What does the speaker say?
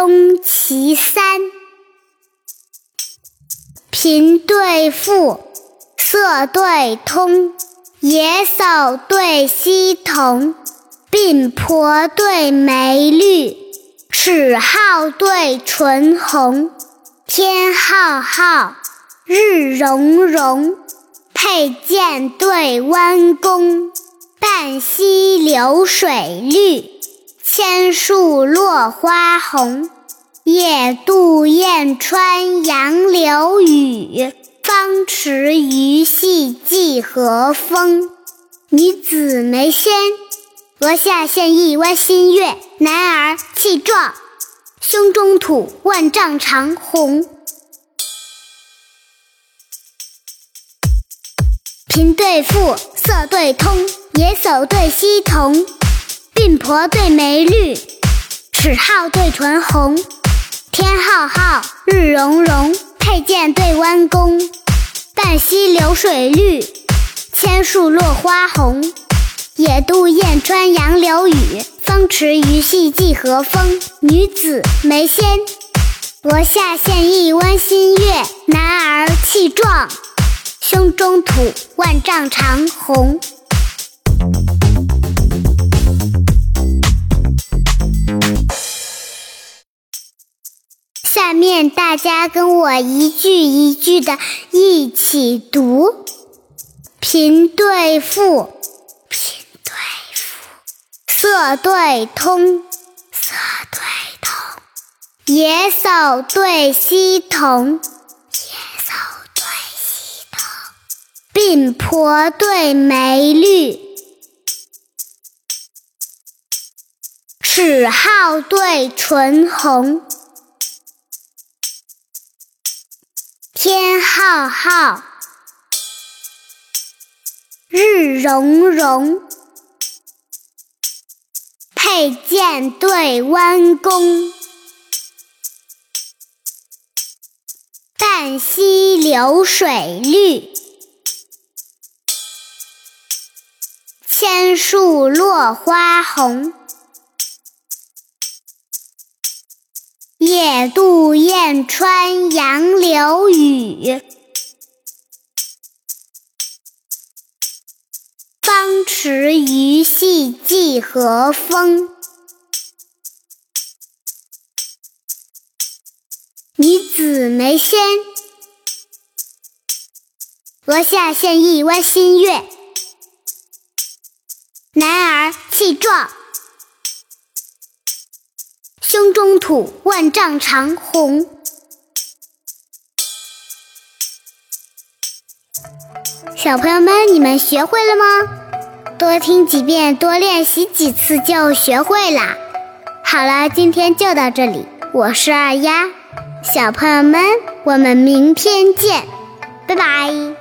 东其三。平对富，色对通，野叟对溪童，鬓婆对眉绿，齿皓对唇红。天浩浩，日融融，佩剑对弯弓。半溪流水绿，千树落花红。夜渡燕川杨柳雨，芳池鱼戏芰荷风。女子眉纤，额下现一弯新月；男儿气壮。胸中吐，万丈长虹。平对复，色对通，野叟对溪童，鬓婆对眉绿，齿皓对唇红。天浩浩，日融融，佩剑对弯弓。半溪流水绿，千树落花红。野渡燕穿杨柳雨。风池鱼戏芰荷风，女子眉纤，额下现一弯新月；男儿气壮，胸中土万丈长虹。下面大家跟我一句一句的一起读：贫对富，贫对富。色对通，色对通；野叟对溪童，野叟对溪童；鬓婆对眉绿，齿皓对唇红。天浩浩，日融融。佩剑对弯弓，半溪流水绿，千树落花红。野渡燕穿杨柳雨。芳池鱼戏芰荷风，女子眉纤，额下现一弯新月；男儿气壮，胸中土万丈长虹。小朋友们，你们学会了吗？多听几遍，多练习几次就学会啦。好了，今天就到这里。我是二丫，小朋友们，我们明天见，拜拜。